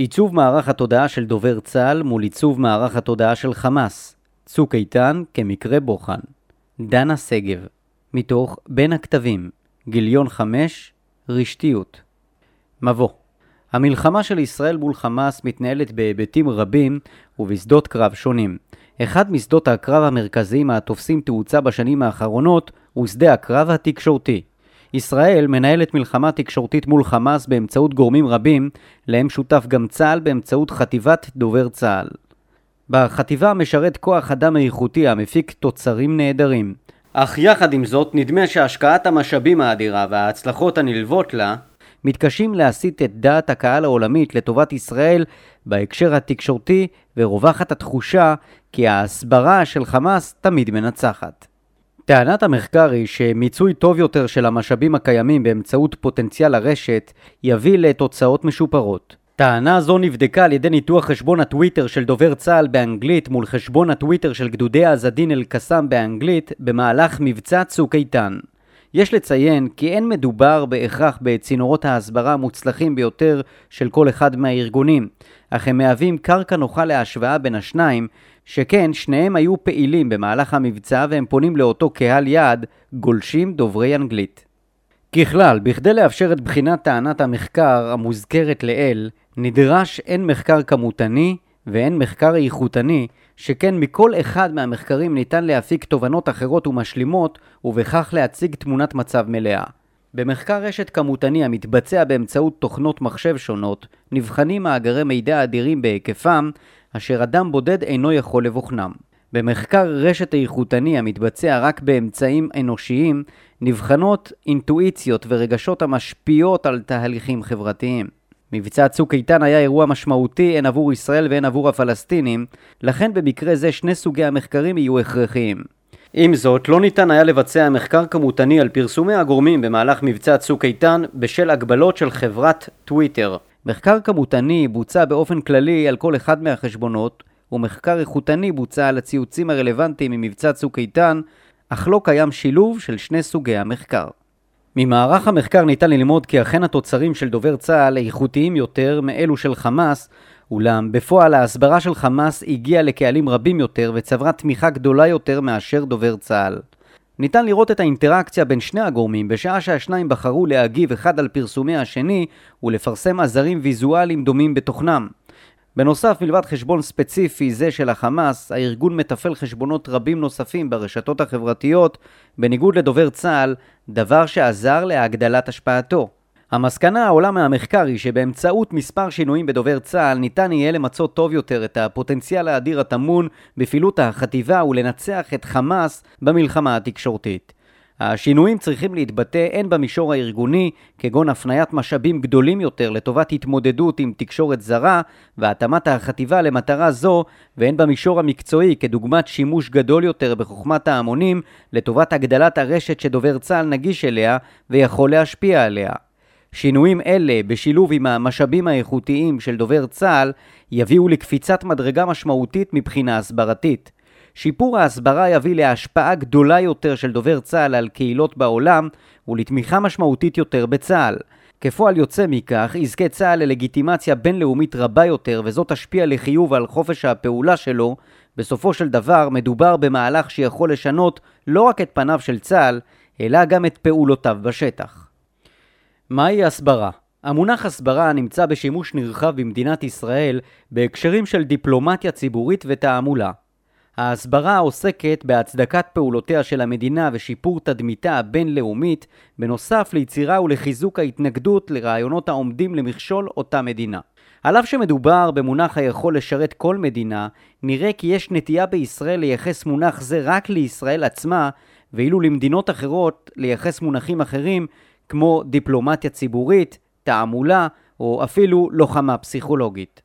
עיצוב מערך התודעה של דובר צה"ל מול עיצוב מערך התודעה של חמאס. צוק איתן כמקרה בוחן. דנה שגב, מתוך בין הכתבים, גיליון 5, רשתיות. מבוא המלחמה של ישראל מול חמאס מתנהלת בהיבטים רבים ובשדות קרב שונים. אחד משדות הקרב המרכזיים התופסים תאוצה בשנים האחרונות הוא שדה הקרב התקשורתי. ישראל מנהלת מלחמה תקשורתית מול חמאס באמצעות גורמים רבים, להם שותף גם צה"ל באמצעות חטיבת דובר צה"ל. בחטיבה משרת כוח אדם איכותי המפיק תוצרים נהדרים. אך יחד עם זאת, נדמה שהשקעת המשאבים האדירה וההצלחות הנלוות לה מתקשים להסיט את דעת הקהל העולמית לטובת ישראל בהקשר התקשורתי ורווחת התחושה כי ההסברה של חמאס תמיד מנצחת. טענת המחקר היא שמיצוי טוב יותר של המשאבים הקיימים באמצעות פוטנציאל הרשת יביא לתוצאות משופרות. טענה זו נבדקה על ידי ניתוח חשבון הטוויטר של דובר צה"ל באנגלית מול חשבון הטוויטר של גדודי עזדין אל-קסאם באנגלית במהלך מבצע צוק איתן. יש לציין כי אין מדובר בהכרח בצינורות ההסברה המוצלחים ביותר של כל אחד מהארגונים, אך הם מהווים קרקע נוחה להשוואה בין השניים, שכן שניהם היו פעילים במהלך המבצע והם פונים לאותו קהל יעד, גולשים דוברי אנגלית. ככלל, בכדי לאפשר את בחינת טענת המחקר המוזכרת לעיל, נדרש הן מחקר כמותני והן מחקר איכותני, שכן מכל אחד מהמחקרים ניתן להפיק תובנות אחרות ומשלימות, ובכך להציג תמונת מצב מלאה. במחקר רשת כמותני המתבצע באמצעות תוכנות מחשב שונות, נבחנים מאגרי מידע אדירים בהיקפם, אשר אדם בודד אינו יכול לבוחנם. במחקר רשת איכותני המתבצע רק באמצעים אנושיים, נבחנות אינטואיציות ורגשות המשפיעות על תהליכים חברתיים. מבצע צוק איתן היה אירוע משמעותי הן עבור ישראל והן עבור הפלסטינים, לכן במקרה זה שני סוגי המחקרים יהיו הכרחיים. עם זאת, לא ניתן היה לבצע מחקר כמותני על פרסומי הגורמים במהלך מבצע צוק איתן בשל הגבלות של חברת טוויטר. מחקר כמותני בוצע באופן כללי על כל אחד מהחשבונות, ומחקר איכותני בוצע על הציוצים הרלוונטיים ממבצע צוק איתן, אך לא קיים שילוב של שני סוגי המחקר. ממערך המחקר ניתן ללמוד כי אכן התוצרים של דובר צה"ל איכותיים יותר מאלו של חמאס, אולם בפועל ההסברה של חמאס הגיעה לקהלים רבים יותר וצברה תמיכה גדולה יותר מאשר דובר צה"ל. ניתן לראות את האינטראקציה בין שני הגורמים בשעה שהשניים בחרו להגיב אחד על פרסומי השני ולפרסם עזרים ויזואליים דומים בתוכנם. בנוסף, מלבד חשבון ספציפי זה של החמאס, הארגון מתפעל חשבונות רבים נוספים ברשתות החברתיות, בניגוד לדובר צה"ל, דבר שעזר להגדלת השפעתו. המסקנה העולה מהמחקר היא שבאמצעות מספר שינויים בדובר צה"ל ניתן יהיה למצות טוב יותר את הפוטנציאל האדיר הטמון בפעילות החטיבה ולנצח את חמאס במלחמה התקשורתית. השינויים צריכים להתבטא הן במישור הארגוני, כגון הפניית משאבים גדולים יותר לטובת התמודדות עם תקשורת זרה והתאמת החטיבה למטרה זו, והן במישור המקצועי, כדוגמת שימוש גדול יותר בחוכמת ההמונים לטובת הגדלת הרשת שדובר צה"ל נגיש אליה ויכול להשפיע עליה. שינויים אלה, בשילוב עם המשאבים האיכותיים של דובר צה"ל, יביאו לקפיצת מדרגה משמעותית מבחינה הסברתית. שיפור ההסברה יביא להשפעה גדולה יותר של דובר צה"ל על קהילות בעולם ולתמיכה משמעותית יותר בצה"ל. כפועל יוצא מכך, יזכה צה"ל ללגיטימציה בינלאומית רבה יותר וזאת תשפיע לחיוב על חופש הפעולה שלו. בסופו של דבר מדובר במהלך שיכול לשנות לא רק את פניו של צה"ל, אלא גם את פעולותיו בשטח. מהי הסברה? המונח הסברה נמצא בשימוש נרחב במדינת ישראל בהקשרים של דיפלומטיה ציבורית ותעמולה. ההסברה עוסקת בהצדקת פעולותיה של המדינה ושיפור תדמיתה הבינלאומית, בנוסף ליצירה ולחיזוק ההתנגדות לרעיונות העומדים למכשול אותה מדינה. על אף שמדובר במונח היכול לשרת כל מדינה, נראה כי יש נטייה בישראל לייחס מונח זה רק לישראל עצמה, ואילו למדינות אחרות לייחס מונחים אחרים כמו דיפלומטיה ציבורית, תעמולה או אפילו לוחמה פסיכולוגית.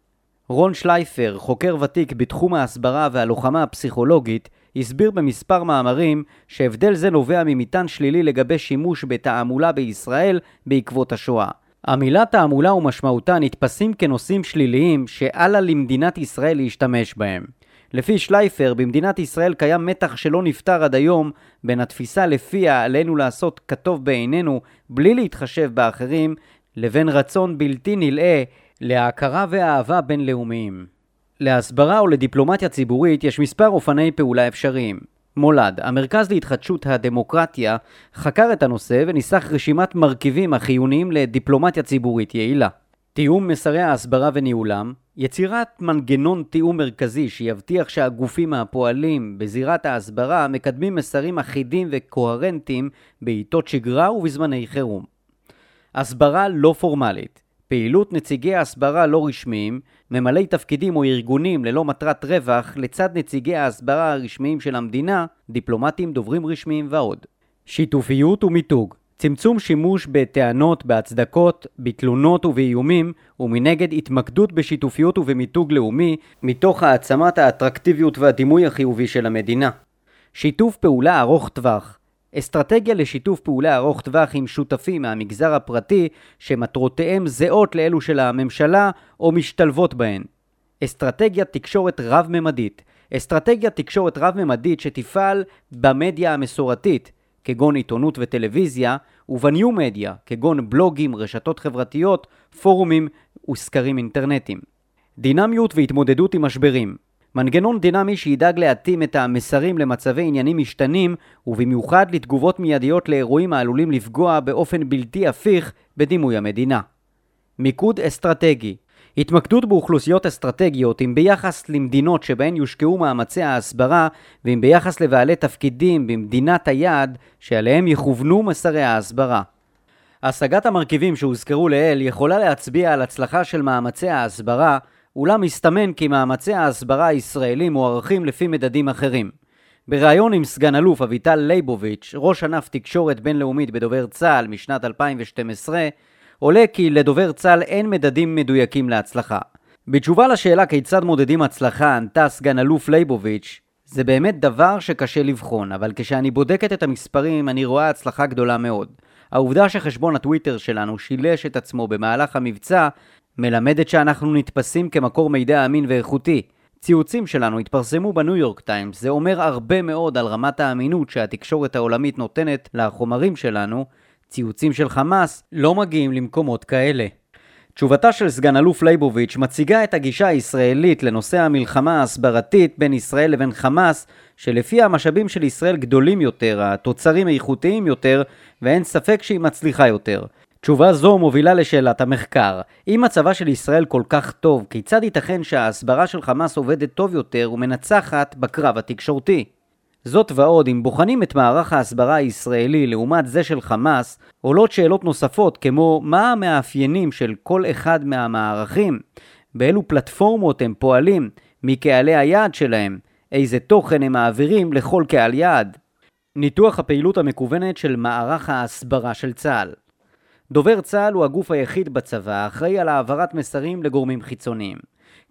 רון שלייפר, חוקר ותיק בתחום ההסברה והלוחמה הפסיכולוגית, הסביר במספר מאמרים שהבדל זה נובע ממטען שלילי לגבי שימוש בתעמולה בישראל בעקבות השואה. המילה תעמולה ומשמעותה נתפסים כנושאים שליליים שאל לה למדינת ישראל להשתמש בהם. לפי שלייפר, במדינת ישראל קיים מתח שלא נפתר עד היום בין התפיסה לפיה עלינו לעשות כטוב בעינינו בלי להתחשב באחרים, לבין רצון בלתי נלאה להכרה ואהבה בינלאומיים. להסברה או לדיפלומטיה ציבורית יש מספר אופני פעולה אפשריים. מולד, המרכז להתחדשות הדמוקרטיה, חקר את הנושא וניסח רשימת מרכיבים החיוניים לדיפלומטיה ציבורית יעילה. תיאום מסרי ההסברה וניהולם, יצירת מנגנון תיאום מרכזי שיבטיח שהגופים הפועלים בזירת ההסברה מקדמים מסרים אחידים וקוהרנטיים בעיתות שגרה ובזמני חירום. הסברה לא פורמלית פעילות נציגי ההסברה לא רשמיים, ממלאי תפקידים או ארגונים ללא מטרת רווח לצד נציגי ההסברה הרשמיים של המדינה, דיפלומטים, דוברים רשמיים ועוד. שיתופיות ומיתוג צמצום שימוש בטענות, בהצדקות, בתלונות ובאיומים, ומנגד התמקדות בשיתופיות ובמיתוג לאומי, מתוך העצמת האטרקטיביות והדימוי החיובי של המדינה. שיתוף פעולה ארוך טווח אסטרטגיה לשיתוף פעולה ארוך טווח עם שותפים מהמגזר הפרטי שמטרותיהם זהות לאלו של הממשלה או משתלבות בהן. אסטרטגיית תקשורת רב-ממדית אסטרטגיית תקשורת רב-ממדית שתפעל במדיה המסורתית, כגון עיתונות וטלוויזיה, ובניו מדיה, כגון בלוגים, רשתות חברתיות, פורומים וסקרים אינטרנטיים. דינמיות והתמודדות עם משברים מנגנון דינמי שידאג להתאים את המסרים למצבי עניינים משתנים, ובמיוחד לתגובות מיידיות לאירועים העלולים לפגוע באופן בלתי הפיך בדימוי המדינה. מיקוד אסטרטגי התמקדות באוכלוסיות אסטרטגיות אם ביחס למדינות שבהן יושקעו מאמצי ההסברה ואם ביחס לבעלי תפקידים במדינת היעד שעליהם יכוונו מסרי ההסברה. השגת המרכיבים שהוזכרו לעיל יכולה להצביע על הצלחה של מאמצי ההסברה אולם מסתמן כי מאמצי ההסברה הישראלים מוערכים לפי מדדים אחרים. בריאיון עם סגן אלוף אביטל ליבוביץ', ראש ענף תקשורת בינלאומית בדובר צה"ל משנת 2012, עולה כי לדובר צה"ל אין מדדים מדויקים להצלחה. בתשובה לשאלה כיצד מודדים הצלחה, ענתה סגן אלוף ליבוביץ', זה באמת דבר שקשה לבחון, אבל כשאני בודקת את המספרים אני רואה הצלחה גדולה מאוד. העובדה שחשבון הטוויטר שלנו שילש את עצמו במהלך המבצע מלמדת שאנחנו נתפסים כמקור מידע אמין ואיכותי. ציוצים שלנו התפרסמו בניו יורק טיימס, זה אומר הרבה מאוד על רמת האמינות שהתקשורת העולמית נותנת לחומרים שלנו, ציוצים של חמאס לא מגיעים למקומות כאלה. תשובתה של סגן אלוף ליבוביץ' מציגה את הגישה הישראלית לנושא המלחמה ההסברתית בין ישראל לבין חמאס, שלפי המשאבים של ישראל גדולים יותר, התוצרים איכותיים יותר, ואין ספק שהיא מצליחה יותר. תשובה זו מובילה לשאלת המחקר. אם מצבה של ישראל כל כך טוב, כיצד ייתכן שההסברה של חמאס עובדת טוב יותר ומנצחת בקרב התקשורתי? זאת ועוד, אם בוחנים את מערך ההסברה הישראלי לעומת זה של חמאס, עולות שאלות נוספות כמו מה המאפיינים של כל אחד מהמערכים, באילו פלטפורמות הם פועלים, מי קהלי היעד שלהם, איזה תוכן הם מעבירים לכל קהל יעד. ניתוח הפעילות המקוונת של מערך ההסברה של צה"ל דובר צה"ל הוא הגוף היחיד בצבא האחראי על העברת מסרים לגורמים חיצוניים.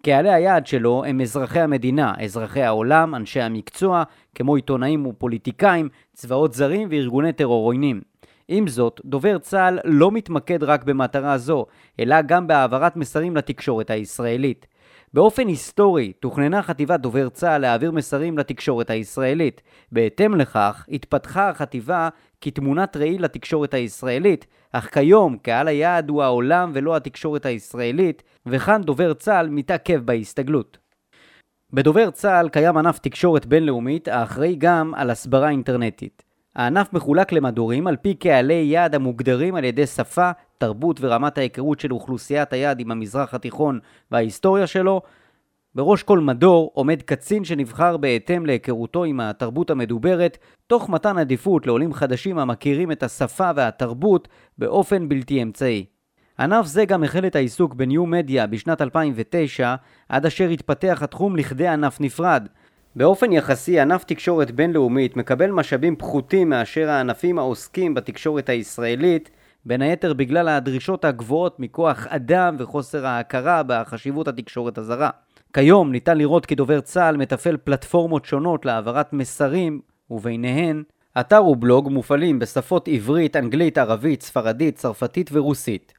קהלי היעד שלו הם אזרחי המדינה, אזרחי העולם, אנשי המקצוע, כמו עיתונאים ופוליטיקאים, צבאות זרים וארגוני טרור עוינים. עם זאת, דובר צה"ל לא מתמקד רק במטרה זו, אלא גם בהעברת מסרים לתקשורת הישראלית. באופן היסטורי תוכננה חטיבת דובר צה"ל להעביר מסרים לתקשורת הישראלית. בהתאם לכך, התפתחה החטיבה כתמונת ראי לתקשורת הישראלית, אך כיום קהל היעד הוא העולם ולא התקשורת הישראלית, וכאן דובר צה"ל מתעכב בהסתגלות. בדובר צה"ל קיים ענף תקשורת בינלאומית האחראי גם על הסברה אינטרנטית. הענף מחולק למדורים על פי קהלי יעד המוגדרים על ידי שפה, תרבות ורמת ההיכרות של אוכלוסיית היעד עם המזרח התיכון וההיסטוריה שלו. בראש כל מדור עומד קצין שנבחר בהתאם להיכרותו עם התרבות המדוברת, תוך מתן עדיפות לעולים חדשים המכירים את השפה והתרבות באופן בלתי אמצעי. ענף זה גם החל את העיסוק בניו מדיה בשנת 2009, עד אשר התפתח התחום לכדי ענף נפרד. באופן יחסי, ענף תקשורת בינלאומית מקבל משאבים פחותים מאשר הענפים העוסקים בתקשורת הישראלית, בין היתר בגלל הדרישות הגבוהות מכוח אדם וחוסר ההכרה בחשיבות התקשורת הזרה. כיום ניתן לראות כי דובר צה"ל מתפעל פלטפורמות שונות להעברת מסרים, וביניהן אתר ובלוג מופעלים בשפות עברית, אנגלית, ערבית, ספרדית, צרפתית ורוסית.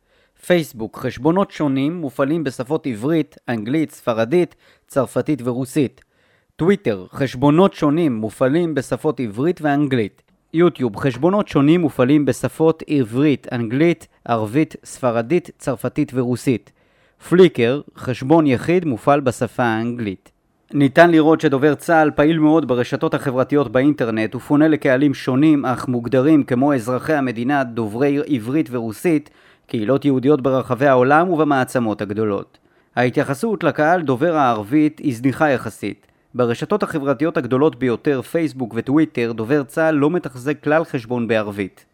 פייסבוק, חשבונות שונים מופעלים בשפות עברית, אנגלית, ספרדית, צרפתית ורוסית. טוויטר, חשבונות שונים מופעלים בשפות עברית ואנגלית. יוטיוב, חשבונות שונים מופעלים בשפות עברית, אנגלית, ערבית, ספרדית, צרפתית ורוסית. פליקר, חשבון יחיד מופעל בשפה האנגלית. ניתן לראות שדובר צה"ל פעיל מאוד ברשתות החברתיות באינטרנט ופונה לקהלים שונים אך מוגדרים כמו אזרחי המדינה דוברי עברית ורוסית, קהילות יהודיות ברחבי העולם ובמעצמות הגדולות. ההתייחסות לקהל דובר הערבית היא זניחה יחסית. ברשתות החברתיות הגדולות ביותר, פייסבוק וטוויטר, דובר צה"ל לא מתחזק כלל חשבון בערבית.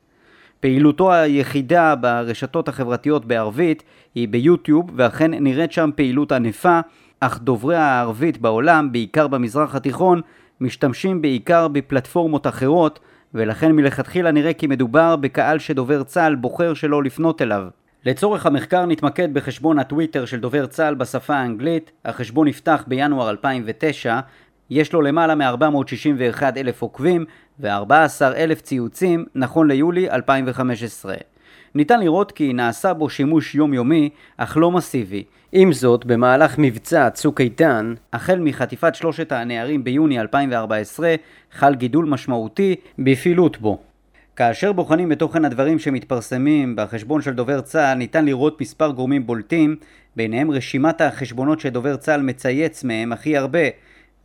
פעילותו היחידה ברשתות החברתיות בערבית היא ביוטיוב, ואכן נראית שם פעילות ענפה, אך דוברי הערבית בעולם, בעיקר במזרח התיכון, משתמשים בעיקר בפלטפורמות אחרות, ולכן מלכתחילה נראה כי מדובר בקהל שדובר צה"ל בוחר שלא לפנות אליו. לצורך המחקר נתמקד בחשבון הטוויטר של דובר צה"ל בשפה האנגלית, החשבון נפתח בינואר 2009, יש לו למעלה מ-461 אלף עוקבים ו-14 אלף ציוצים נכון ליולי 2015. ניתן לראות כי נעשה בו שימוש יומיומי, אך לא מסיבי. עם זאת, במהלך מבצע צוק איתן, החל מחטיפת שלושת הנערים ביוני 2014, חל גידול משמעותי בפעילות בו. כאשר בוחנים את תוכן הדברים שמתפרסמים בחשבון של דובר צה"ל, ניתן לראות מספר גורמים בולטים, ביניהם רשימת החשבונות שדובר צה"ל מצייץ מהם הכי הרבה,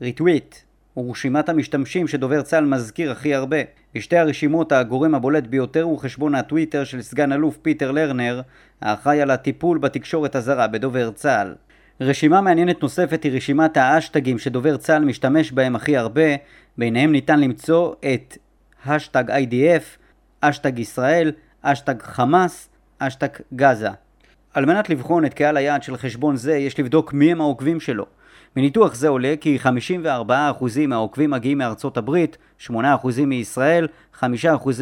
ריטוויט, ורשימת המשתמשים שדובר צה"ל מזכיר הכי הרבה. בשתי הרשימות הגורם הבולט ביותר הוא חשבון הטוויטר של סגן אלוף פיטר לרנר, האחראי על הטיפול בתקשורת הזרה בדובר צה"ל. רשימה מעניינת נוספת היא רשימת האשטגים שדובר צה"ל משתמש בהם הכי הרבה, ביניהם ניתן למצוא את האשטג IDF, אשטג ישראל, אשטג חמאס, אשטג Gaza. על מנת לבחון את קהל היעד של חשבון זה, יש לבדוק מי הם העוקבים שלו. מניתוח זה עולה כי 54% מהעוקבים מגיעים מארצות הברית, 8% מישראל, 5%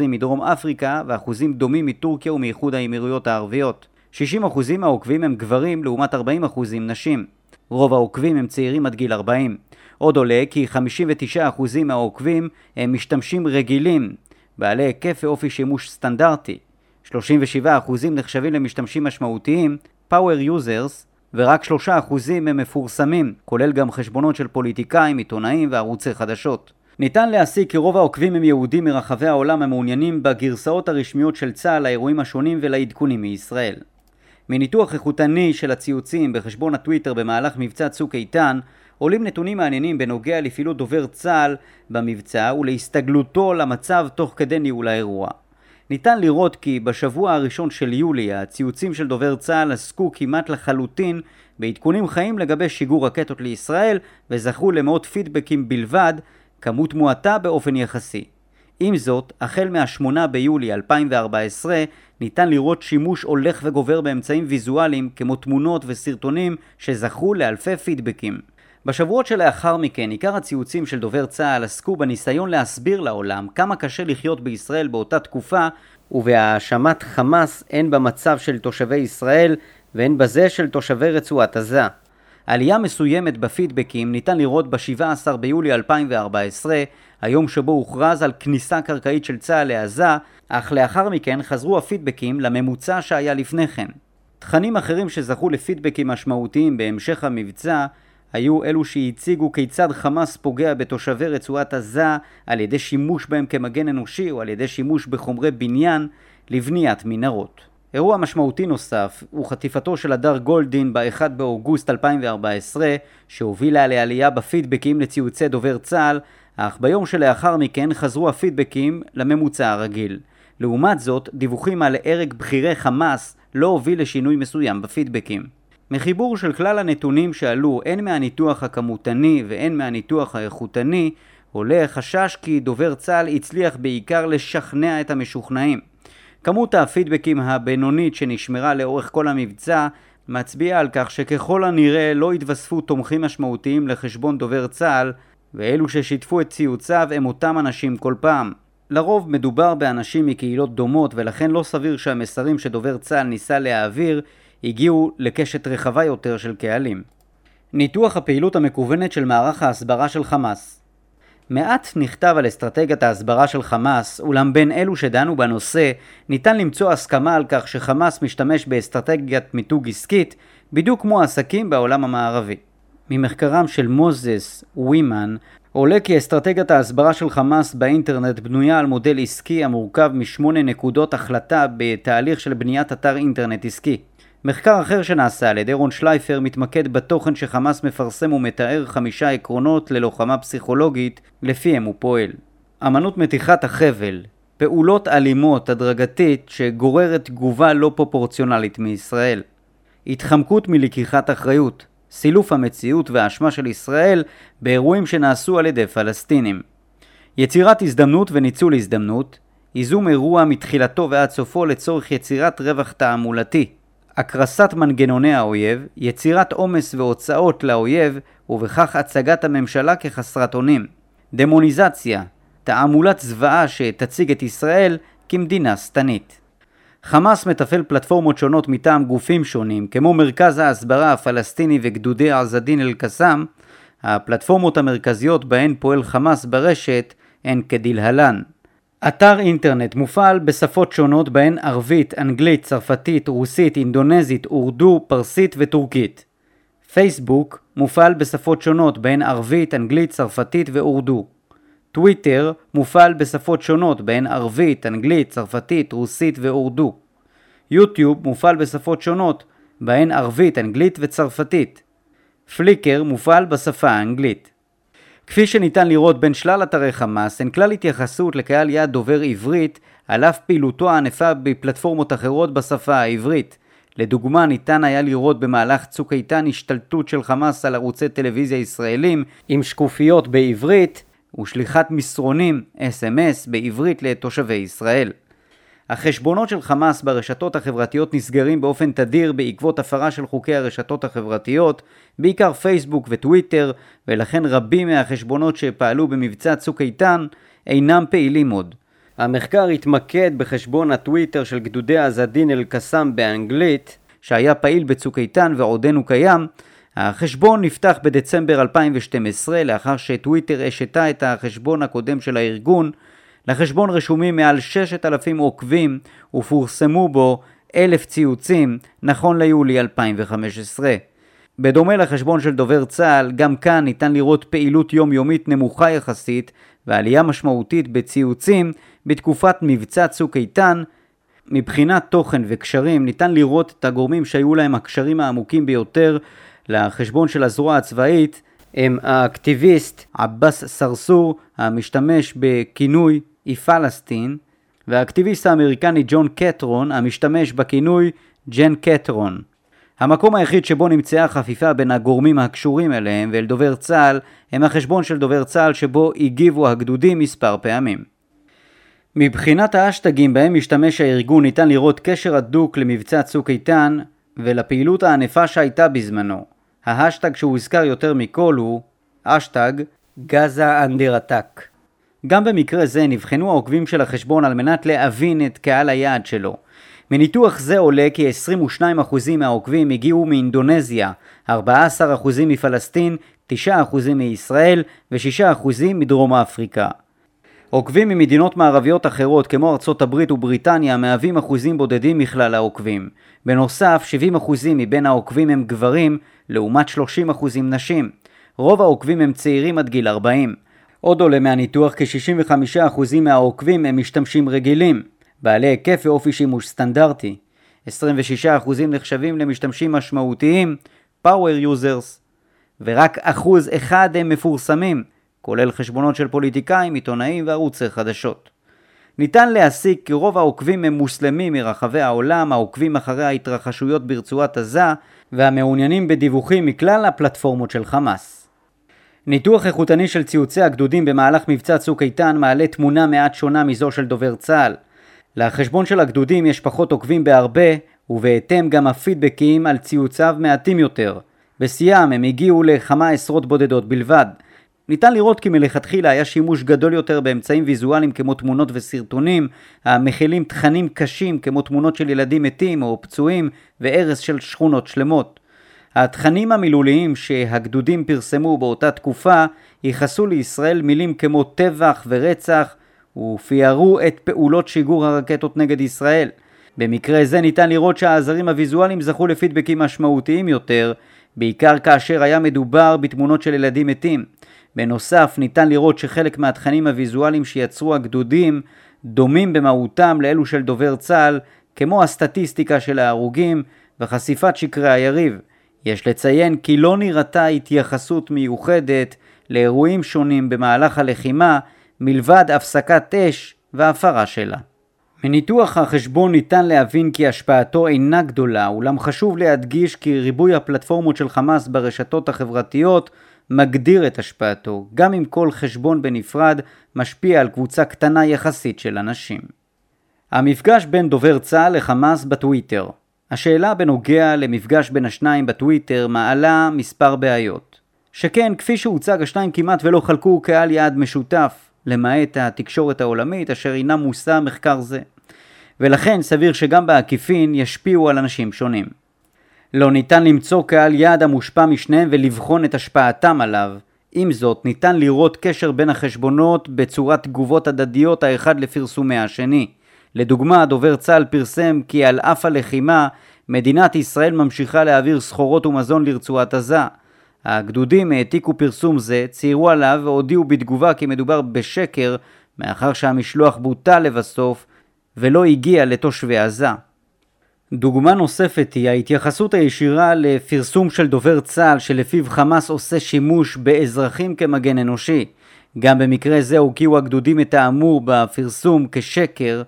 מדרום אפריקה ואחוזים דומים מטורקיה ומאיחוד האמירויות הערביות. 60% מהעוקבים הם גברים לעומת 40% נשים. רוב העוקבים הם צעירים עד גיל 40. עוד עולה כי 59% מהעוקבים הם משתמשים רגילים, בעלי היקף ואופי שימוש סטנדרטי. 37% נחשבים למשתמשים משמעותיים, Power Users, ורק 3% הם מפורסמים, כולל גם חשבונות של פוליטיקאים, עיתונאים וערוצי חדשות. ניתן להסיק כי רוב העוקבים הם יהודים מרחבי העולם המעוניינים בגרסאות הרשמיות של צה"ל לאירועים השונים ולעדכונים מישראל. מניתוח איכותני של הציוצים בחשבון הטוויטר במהלך מבצע צוק איתן, עולים נתונים מעניינים בנוגע לפעילות דובר צה"ל במבצע ולהסתגלותו למצב תוך כדי ניהול האירוע. ניתן לראות כי בשבוע הראשון של יולי הציוצים של דובר צה"ל עסקו כמעט לחלוטין בעדכונים חיים לגבי שיגור רקטות לישראל וזכו למאות פידבקים בלבד, כמות מועטה באופן יחסי. עם זאת, החל מה-8 ביולי 2014 ניתן לראות שימוש הולך וגובר באמצעים ויזואליים כמו תמונות וסרטונים שזכו לאלפי פידבקים. בשבועות שלאחר מכן, עיקר הציוצים של דובר צה"ל עסקו בניסיון להסביר לעולם כמה קשה לחיות בישראל באותה תקופה ובהאשמת חמאס הן במצב של תושבי ישראל והן בזה של תושבי רצועת עזה. עלייה מסוימת בפידבקים ניתן לראות ב-17 ביולי 2014, היום שבו הוכרז על כניסה קרקעית של צה"ל לעזה, אך לאחר מכן חזרו הפידבקים לממוצע שהיה לפני כן. תכנים אחרים שזכו לפידבקים משמעותיים בהמשך המבצע היו אלו שהציגו כיצד חמאס פוגע בתושבי רצועת עזה על ידי שימוש בהם כמגן אנושי או על ידי שימוש בחומרי בניין לבניית מנהרות. אירוע משמעותי נוסף הוא חטיפתו של הדר גולדין ב-1 באוגוסט 2014 שהובילה לעלייה בפידבקים לציוצי דובר צה"ל אך ביום שלאחר מכן חזרו הפידבקים לממוצע הרגיל. לעומת זאת, דיווחים על הרג בכירי חמאס לא הוביל לשינוי מסוים בפידבקים. מחיבור של כלל הנתונים שעלו הן מהניתוח הכמותני והן מהניתוח האיכותני עולה חשש כי דובר צה"ל הצליח בעיקר לשכנע את המשוכנעים. כמות הפידבקים הבינונית שנשמרה לאורך כל המבצע מצביעה על כך שככל הנראה לא התווספו תומכים משמעותיים לחשבון דובר צה"ל ואלו ששיתפו את ציוציו הם אותם אנשים כל פעם. לרוב מדובר באנשים מקהילות דומות ולכן לא סביר שהמסרים שדובר צה"ל ניסה להעביר הגיעו לקשת רחבה יותר של קהלים. ניתוח הפעילות המקוונת של מערך ההסברה של חמאס מעט נכתב על אסטרטגיית ההסברה של חמאס, אולם בין אלו שדנו בנושא, ניתן למצוא הסכמה על כך שחמאס משתמש באסטרטגיית מיתוג עסקית, בדיוק כמו עסקים בעולם המערבי. ממחקרם של מוזס ווימן, עולה כי אסטרטגיית ההסברה של חמאס באינטרנט בנויה על מודל עסקי המורכב משמונה נקודות החלטה בתהליך של בניית אתר אינטרנט עסקי. מחקר אחר שנעשה על ידי רון שלייפר מתמקד בתוכן שחמאס מפרסם ומתאר חמישה עקרונות ללוחמה פסיכולוגית לפיהם הוא פועל. אמנות מתיחת החבל, פעולות אלימות הדרגתית שגוררת תגובה לא פרופורציונלית מישראל. התחמקות מלקיחת אחריות, סילוף המציאות והאשמה של ישראל באירועים שנעשו על ידי פלסטינים. יצירת הזדמנות וניצול הזדמנות, ייזום אירוע מתחילתו ועד סופו לצורך יצירת רווח תעמולתי. הקרסת מנגנוני האויב, יצירת עומס והוצאות לאויב, ובכך הצגת הממשלה כחסרת אונים. דמוניזציה, תעמולת זוועה שתציג את ישראל כמדינה שטנית. חמאס מתפעל פלטפורמות שונות מטעם גופים שונים, כמו מרכז ההסברה הפלסטיני וגדודי עזדין אל-קסאם, הפלטפורמות המרכזיות בהן פועל חמאס ברשת הן כדלהלן אתר אינטרנט מופעל בשפות שונות בהן ערבית, אנגלית, צרפתית, רוסית, אינדונזית, אורדו, פרסית וטורקית. פייסבוק מופעל בשפות שונות בהן ערבית, אנגלית, צרפתית ואורדו. טוויטר מופעל בשפות שונות בהן ערבית, אנגלית, צרפתית, רוסית ואורדו. יוטיוב מופעל בשפות שונות בהן ערבית, אנגלית וצרפתית. פליקר מופעל בשפה האנגלית. כפי שניתן לראות בין שלל אתרי חמאס, אין כלל התייחסות לקהל יעד דובר עברית, על אף פעילותו הענפה בפלטפורמות אחרות בשפה העברית. לדוגמה, ניתן היה לראות במהלך צוק איתן השתלטות של חמאס על ערוצי טלוויזיה ישראלים עם שקופיות בעברית ושליחת מסרונים, אס.אם.אס, בעברית לתושבי ישראל. החשבונות של חמאס ברשתות החברתיות נסגרים באופן תדיר בעקבות הפרה של חוקי הרשתות החברתיות, בעיקר פייסבוק וטוויטר, ולכן רבים מהחשבונות שפעלו במבצע צוק איתן אינם פעילים עוד. המחקר התמקד בחשבון הטוויטר של גדודי עזדין אל-קסאם באנגלית, שהיה פעיל בצוק איתן ועודנו קיים. החשבון נפתח בדצמבר 2012 לאחר שטוויטר השתה את החשבון הקודם של הארגון לחשבון רשומים מעל 6,000 עוקבים ופורסמו בו אלף ציוצים נכון ליולי 2015. בדומה לחשבון של דובר צה"ל, גם כאן ניתן לראות פעילות יומיומית נמוכה יחסית ועלייה משמעותית בציוצים בתקופת מבצע צוק איתן. מבחינת תוכן וקשרים ניתן לראות את הגורמים שהיו להם הקשרים העמוקים ביותר לחשבון של הזרוע הצבאית הם האקטיביסט עבאס סרסור המשתמש בכינוי היא פלסטין, והאקטיביסט האמריקני ג'ון קטרון המשתמש בכינוי ג'ן קטרון. המקום היחיד שבו נמצאה חפיפה בין הגורמים הקשורים אליהם ואל דובר צה"ל הם החשבון של דובר צה"ל שבו הגיבו הגדודים מספר פעמים. מבחינת האשטגים בהם משתמש הארגון ניתן לראות קשר הדוק למבצע צוק איתן ולפעילות הענפה שהייתה בזמנו. ההשטג שהוזכר יותר מכל הוא אשטג גזה אנדר עתק. גם במקרה זה נבחנו העוקבים של החשבון על מנת להבין את קהל היעד שלו. מניתוח זה עולה כי 22% מהעוקבים הגיעו מאינדונזיה, 14% מפלסטין, 9% מישראל ו-6% מדרום אפריקה. עוקבים ממדינות מערביות אחרות כמו ארצות הברית ובריטניה מהווים אחוזים בודדים מכלל העוקבים. בנוסף, 70% מבין העוקבים הם גברים, לעומת 30% נשים. רוב העוקבים הם צעירים עד גיל 40. עוד עולה מהניתוח כ-65% מהעוקבים הם משתמשים רגילים, בעלי היקף ואופי שימוש סטנדרטי. 26% נחשבים למשתמשים משמעותיים, Power Users, ורק אחוז אחד הם מפורסמים, כולל חשבונות של פוליטיקאים, עיתונאים וערוצי חדשות. ניתן להסיק כי רוב העוקבים הם מוסלמים מרחבי העולם העוקבים אחרי ההתרחשויות ברצועת עזה והמעוניינים בדיווחים מכלל הפלטפורמות של חמאס. ניתוח איכותני של ציוצי הגדודים במהלך מבצע צוק איתן מעלה תמונה מעט שונה מזו של דובר צה"ל. לחשבון של הגדודים יש פחות עוקבים בהרבה, ובהתאם גם הפידבקים על ציוציו מעטים יותר. בשיאם הם הגיעו לכמה עשרות בודדות בלבד. ניתן לראות כי מלכתחילה היה שימוש גדול יותר באמצעים ויזואליים כמו תמונות וסרטונים, המכילים תכנים קשים כמו תמונות של ילדים מתים או פצועים והרס של שכונות שלמות. התכנים המילוליים שהגדודים פרסמו באותה תקופה ייחסו לישראל מילים כמו טבח ורצח ופיארו את פעולות שיגור הרקטות נגד ישראל. במקרה זה ניתן לראות שהעזרים הוויזואליים זכו לפידבקים משמעותיים יותר, בעיקר כאשר היה מדובר בתמונות של ילדים מתים. בנוסף, ניתן לראות שחלק מהתכנים הוויזואליים שיצרו הגדודים דומים במהותם לאלו של דובר צה"ל, כמו הסטטיסטיקה של ההרוגים וחשיפת שקרי היריב. יש לציין כי לא נראתה התייחסות מיוחדת לאירועים שונים במהלך הלחימה מלבד הפסקת אש והפרה שלה. מניתוח החשבון ניתן להבין כי השפעתו אינה גדולה, אולם חשוב להדגיש כי ריבוי הפלטפורמות של חמאס ברשתות החברתיות מגדיר את השפעתו, גם אם כל חשבון בנפרד משפיע על קבוצה קטנה יחסית של אנשים. המפגש בין דובר צה"ל לחמאס בטוויטר השאלה בנוגע למפגש בין השניים בטוויטר מעלה מספר בעיות. שכן, כפי שהוצג, השניים כמעט ולא חלקו קהל יעד משותף, למעט התקשורת העולמית אשר אינה מושא מחקר זה. ולכן סביר שגם בעקיפין ישפיעו על אנשים שונים. לא ניתן למצוא קהל יעד המושפע משניהם ולבחון את השפעתם עליו. עם זאת, ניתן לראות קשר בין החשבונות בצורת תגובות הדדיות האחד לפרסומי השני. לדוגמה, דובר צה"ל פרסם כי על אף הלחימה, מדינת ישראל ממשיכה להעביר סחורות ומזון לרצועת עזה. הגדודים העתיקו פרסום זה, ציירו עליו והודיעו בתגובה כי מדובר בשקר, מאחר שהמשלוח בוטל לבסוף ולא הגיע לתושבי עזה. דוגמה נוספת היא ההתייחסות הישירה לפרסום של דובר צה"ל שלפיו חמאס עושה שימוש באזרחים כמגן אנושי. גם במקרה זה הוקיעו הגדודים את האמור בפרסום כשקר,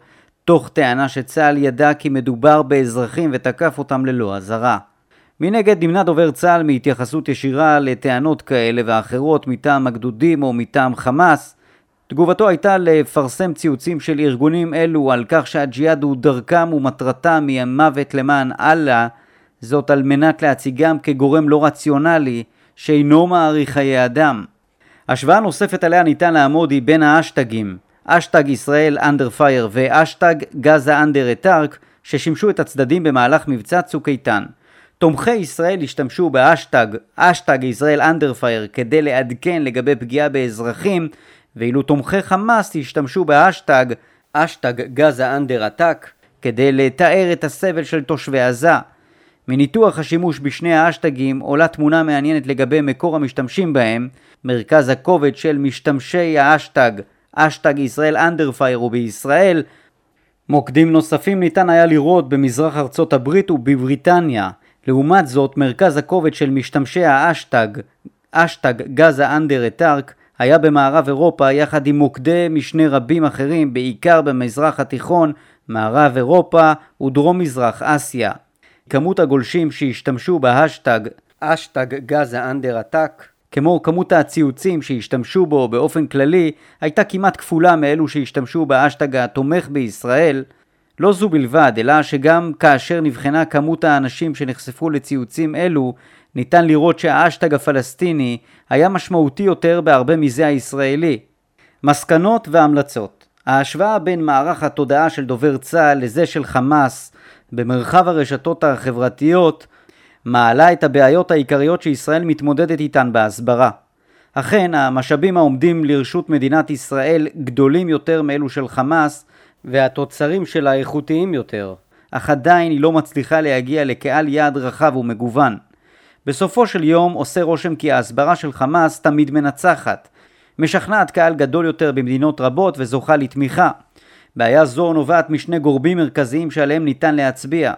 תוך טענה שצה"ל ידע כי מדובר באזרחים ותקף אותם ללא אזהרה. מנגד נמנע דובר צה"ל מהתייחסות ישירה לטענות כאלה ואחרות מטעם הגדודים או מטעם חמאס. תגובתו הייתה לפרסם ציוצים של ארגונים אלו על כך שהג'יהאד הוא דרכם ומטרתם היא המוות למען אללה, זאת על מנת להציגם כגורם לא רציונלי שאינו מעריך חיי אדם. השוואה נוספת עליה ניתן לעמוד היא בין האשטגים אשטג Israel Under Fire ואשטג Gaza Under Attack ששימשו את הצדדים במהלך מבצע צוק איתן. תומכי ישראל השתמשו באשטג אשטג Israel Under Fire כדי לעדכן לגבי פגיעה באזרחים ואילו תומכי חמאס השתמשו באשטג אשטג Gaza Under Attack כדי לתאר את הסבל של תושבי עזה. מניתוח השימוש בשני האשטגים עולה תמונה מעניינת לגבי מקור המשתמשים בהם, מרכז הכובד של משתמשי האשטג אשטג Israel Under Fire הוא בישראל. מוקדים נוספים ניתן היה לראות במזרח ארצות הברית ובבריטניה. לעומת זאת, מרכז הכובד של משתמשי האשטג, אשטג Gaza Under Attack, היה במערב אירופה יחד עם מוקדי משנה רבים אחרים, בעיקר במזרח התיכון, מערב אירופה ודרום מזרח אסיה. כמות הגולשים שהשתמשו בהשטג אשטג Gaza Under Attack כמו כמות הציוצים שהשתמשו בו באופן כללי, הייתה כמעט כפולה מאלו שהשתמשו באשטג התומך בישראל. לא זו בלבד, אלא שגם כאשר נבחנה כמות האנשים שנחשפו לציוצים אלו, ניתן לראות שהאשטג הפלסטיני היה משמעותי יותר בהרבה מזה הישראלי. מסקנות והמלצות ההשוואה בין מערך התודעה של דובר צה"ל לזה של חמאס במרחב הרשתות החברתיות מעלה את הבעיות העיקריות שישראל מתמודדת איתן בהסברה. אכן, המשאבים העומדים לרשות מדינת ישראל גדולים יותר מאלו של חמאס, והתוצרים שלה איכותיים יותר, אך עדיין היא לא מצליחה להגיע לקהל יעד רחב ומגוון. בסופו של יום עושה רושם כי ההסברה של חמאס תמיד מנצחת, משכנעת קהל גדול יותר במדינות רבות וזוכה לתמיכה. בעיה זו נובעת משני גורמים מרכזיים שעליהם ניתן להצביע.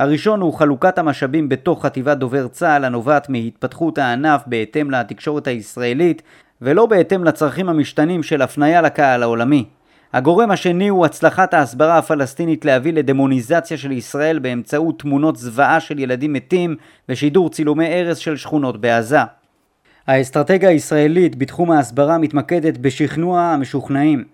הראשון הוא חלוקת המשאבים בתוך חטיבת דובר צה"ל הנובעת מהתפתחות הענף בהתאם לתקשורת הישראלית ולא בהתאם לצרכים המשתנים של הפניה לקהל העולמי. הגורם השני הוא הצלחת ההסברה הפלסטינית להביא לדמוניזציה של ישראל באמצעות תמונות זוועה של ילדים מתים ושידור צילומי הרס של שכונות בעזה. האסטרטגיה הישראלית בתחום ההסברה מתמקדת בשכנוע המשוכנעים.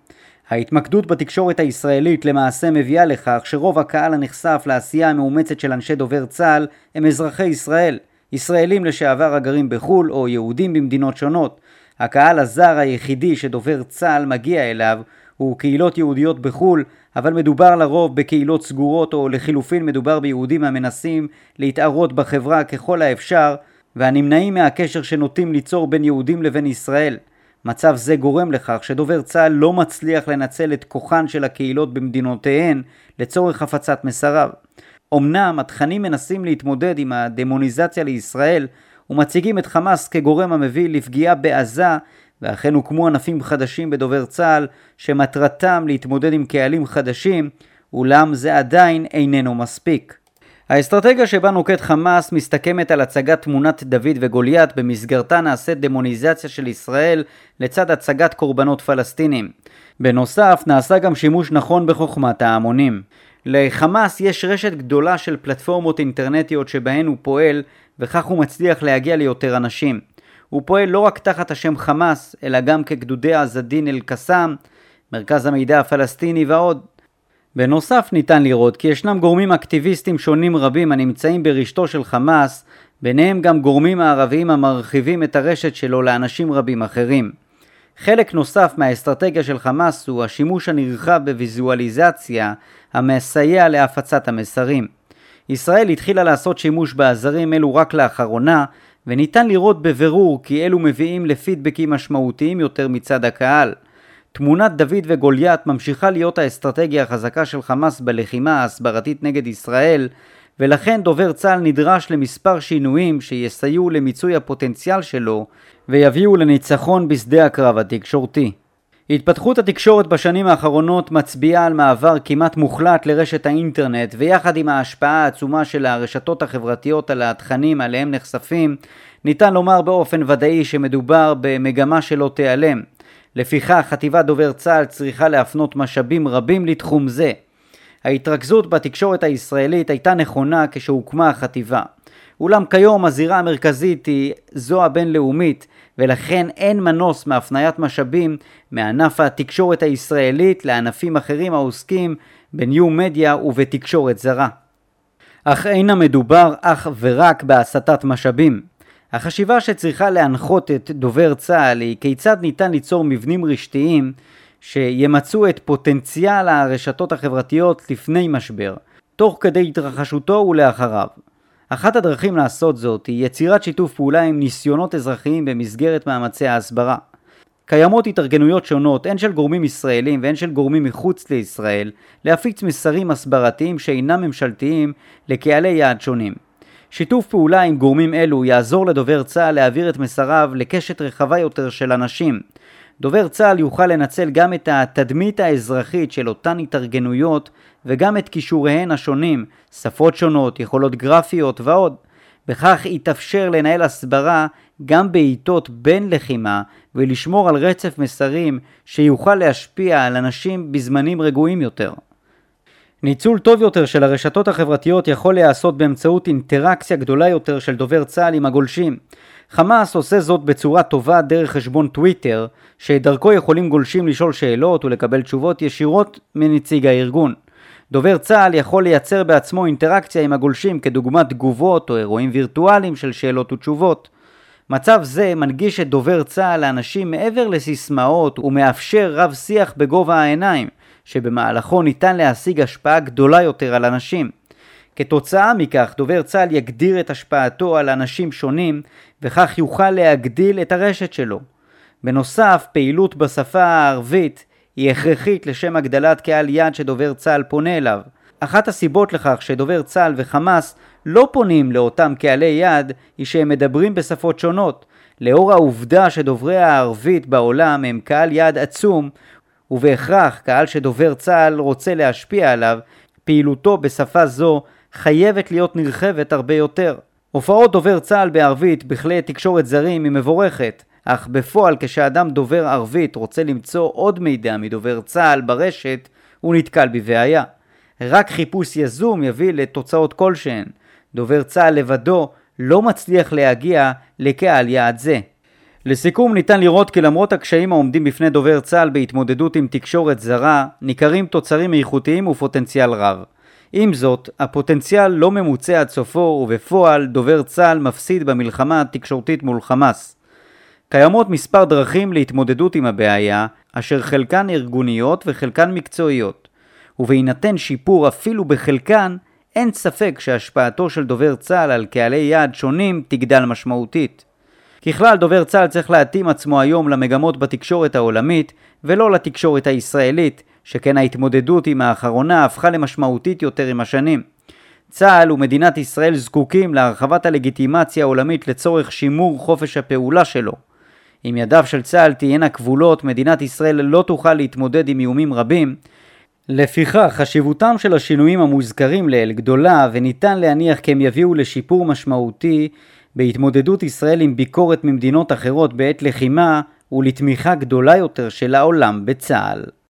ההתמקדות בתקשורת הישראלית למעשה מביאה לכך שרוב הקהל הנחשף לעשייה המאומצת של אנשי דובר צה"ל הם אזרחי ישראל, ישראלים לשעבר הגרים בחו"ל או יהודים במדינות שונות. הקהל הזר היחידי שדובר צה"ל מגיע אליו הוא קהילות יהודיות בחו"ל, אבל מדובר לרוב בקהילות סגורות או לחילופין מדובר ביהודים המנסים להתערות בחברה ככל האפשר והנמנעים מהקשר שנוטים ליצור בין יהודים לבין ישראל. מצב זה גורם לכך שדובר צה"ל לא מצליח לנצל את כוחן של הקהילות במדינותיהן לצורך הפצת מסריו. אמנם התכנים מנסים להתמודד עם הדמוניזציה לישראל ומציגים את חמאס כגורם המביא לפגיעה בעזה ואכן הוקמו ענפים חדשים בדובר צה"ל שמטרתם להתמודד עם קהלים חדשים אולם זה עדיין איננו מספיק. האסטרטגיה שבה נוקט חמאס מסתכמת על הצגת תמונת דוד וגוליית במסגרתה נעשית דמוניזציה של ישראל לצד הצגת קורבנות פלסטינים. בנוסף נעשה גם שימוש נכון בחוכמת ההמונים. לחמאס יש רשת גדולה של פלטפורמות אינטרנטיות שבהן הוא פועל וכך הוא מצליח להגיע ליותר אנשים. הוא פועל לא רק תחת השם חמאס אלא גם כגדודי עזדין אל-קסאם, מרכז המידע הפלסטיני ועוד. בנוסף ניתן לראות כי ישנם גורמים אקטיביסטים שונים רבים הנמצאים ברשתו של חמאס, ביניהם גם גורמים הערביים המרחיבים את הרשת שלו לאנשים רבים אחרים. חלק נוסף מהאסטרטגיה של חמאס הוא השימוש הנרחב בוויזואליזציה המסייע להפצת המסרים. ישראל התחילה לעשות שימוש בעזרים אלו רק לאחרונה, וניתן לראות בבירור כי אלו מביאים לפידבקים משמעותיים יותר מצד הקהל. תמונת דוד וגוליית ממשיכה להיות האסטרטגיה החזקה של חמאס בלחימה ההסברתית נגד ישראל, ולכן דובר צה"ל נדרש למספר שינויים שיסייעו למיצוי הפוטנציאל שלו ויביאו לניצחון בשדה הקרב התקשורתי. התפתחות התקשורת בשנים האחרונות מצביעה על מעבר כמעט מוחלט לרשת האינטרנט ויחד עם ההשפעה העצומה של הרשתות החברתיות על התכנים עליהם נחשפים ניתן לומר באופן ודאי שמדובר במגמה שלא תיעלם. לפיכך חטיבת דובר צה"ל צריכה להפנות משאבים רבים לתחום זה. ההתרכזות בתקשורת הישראלית הייתה נכונה כשהוקמה החטיבה. אולם כיום הזירה המרכזית היא זו הבינלאומית ולכן אין מנוס מהפניית משאבים מענף התקשורת הישראלית לענפים אחרים העוסקים בניו מדיה ובתקשורת זרה. אך אין המדובר אך ורק בהסטת משאבים. החשיבה שצריכה להנחות את דובר צה"ל היא כיצד ניתן ליצור מבנים רשתיים שימצו את פוטנציאל הרשתות החברתיות לפני משבר, תוך כדי התרחשותו ולאחריו. אחת הדרכים לעשות זאת היא יצירת שיתוף פעולה עם ניסיונות אזרחיים במסגרת מאמצי ההסברה. קיימות התארגנויות שונות, הן של גורמים ישראלים והן של גורמים מחוץ לישראל, להפיץ מסרים הסברתיים שאינם ממשלתיים לקהלי יעד שונים. שיתוף פעולה עם גורמים אלו יעזור לדובר צה"ל להעביר את מסריו לקשת רחבה יותר של אנשים. דובר צה"ל יוכל לנצל גם את התדמית האזרחית של אותן התארגנויות וגם את כישוריהן השונים, שפות שונות, יכולות גרפיות ועוד. בכך יתאפשר לנהל הסברה גם בעיתות בין לחימה ולשמור על רצף מסרים שיוכל להשפיע על אנשים בזמנים רגועים יותר. ניצול טוב יותר של הרשתות החברתיות יכול להיעשות באמצעות אינטראקציה גדולה יותר של דובר צה"ל עם הגולשים. חמאס עושה זאת בצורה טובה דרך חשבון טוויטר, שדרכו יכולים גולשים לשאול שאלות ולקבל תשובות ישירות מנציג הארגון. דובר צה"ל יכול לייצר בעצמו אינטראקציה עם הגולשים כדוגמת תגובות או אירועים וירטואליים של שאלות ותשובות. מצב זה מנגיש את דובר צה"ל לאנשים מעבר לסיסמאות ומאפשר רב שיח בגובה העיניים, שבמהלכו ניתן להשיג השפעה גדולה יותר על אנשים. כתוצאה מכך דובר צה"ל יגדיר את השפעתו על אנשים שונים וכך יוכל להגדיל את הרשת שלו. בנוסף, פעילות בשפה הערבית היא הכרחית לשם הגדלת קהל יד שדובר צה"ל פונה אליו. אחת הסיבות לכך שדובר צה"ל וחמאס לא פונים לאותם קהלי יד היא שהם מדברים בשפות שונות. לאור העובדה שדוברי הערבית בעולם הם קהל יד עצום, ובהכרח קהל שדובר צה"ל רוצה להשפיע עליו, פעילותו בשפה זו חייבת להיות נרחבת הרבה יותר. הופעות דובר צה"ל בערבית בכלי תקשורת זרים היא מבורכת, אך בפועל כשאדם דובר ערבית רוצה למצוא עוד מידע מדובר צה"ל ברשת, הוא נתקל בבעיה. רק חיפוש יזום יביא לתוצאות כלשהן. דובר צה"ל לבדו לא מצליח להגיע לקהל יעד זה. לסיכום ניתן לראות כי למרות הקשיים העומדים בפני דובר צה"ל בהתמודדות עם תקשורת זרה, ניכרים תוצרים איכותיים ופוטנציאל רב. עם זאת, הפוטנציאל לא ממוצע עד סופו ובפועל דובר צה"ל מפסיד במלחמה התקשורתית מול חמאס. קיימות מספר דרכים להתמודדות עם הבעיה, אשר חלקן ארגוניות וחלקן מקצועיות. ובהינתן שיפור אפילו בחלקן, אין ספק שהשפעתו של דובר צה"ל על קהלי יעד שונים תגדל משמעותית. ככלל, דובר צה"ל צריך להתאים עצמו היום למגמות בתקשורת העולמית, ולא לתקשורת הישראלית, שכן ההתמודדות עם האחרונה הפכה למשמעותית יותר עם השנים. צה"ל ומדינת ישראל זקוקים להרחבת הלגיטימציה העולמית לצורך שימור חופש הפעולה שלו. אם ידיו של צה"ל תהיינה כבולות, מדינת ישראל לא תוכל להתמודד עם איומים רבים, לפיכך, חשיבותם של השינויים המוזכרים לעיל גדולה, וניתן להניח כי הם יביאו לשיפור משמעותי בהתמודדות ישראל עם ביקורת ממדינות אחרות בעת לחימה, ולתמיכה גדולה יותר של העולם בצה"ל.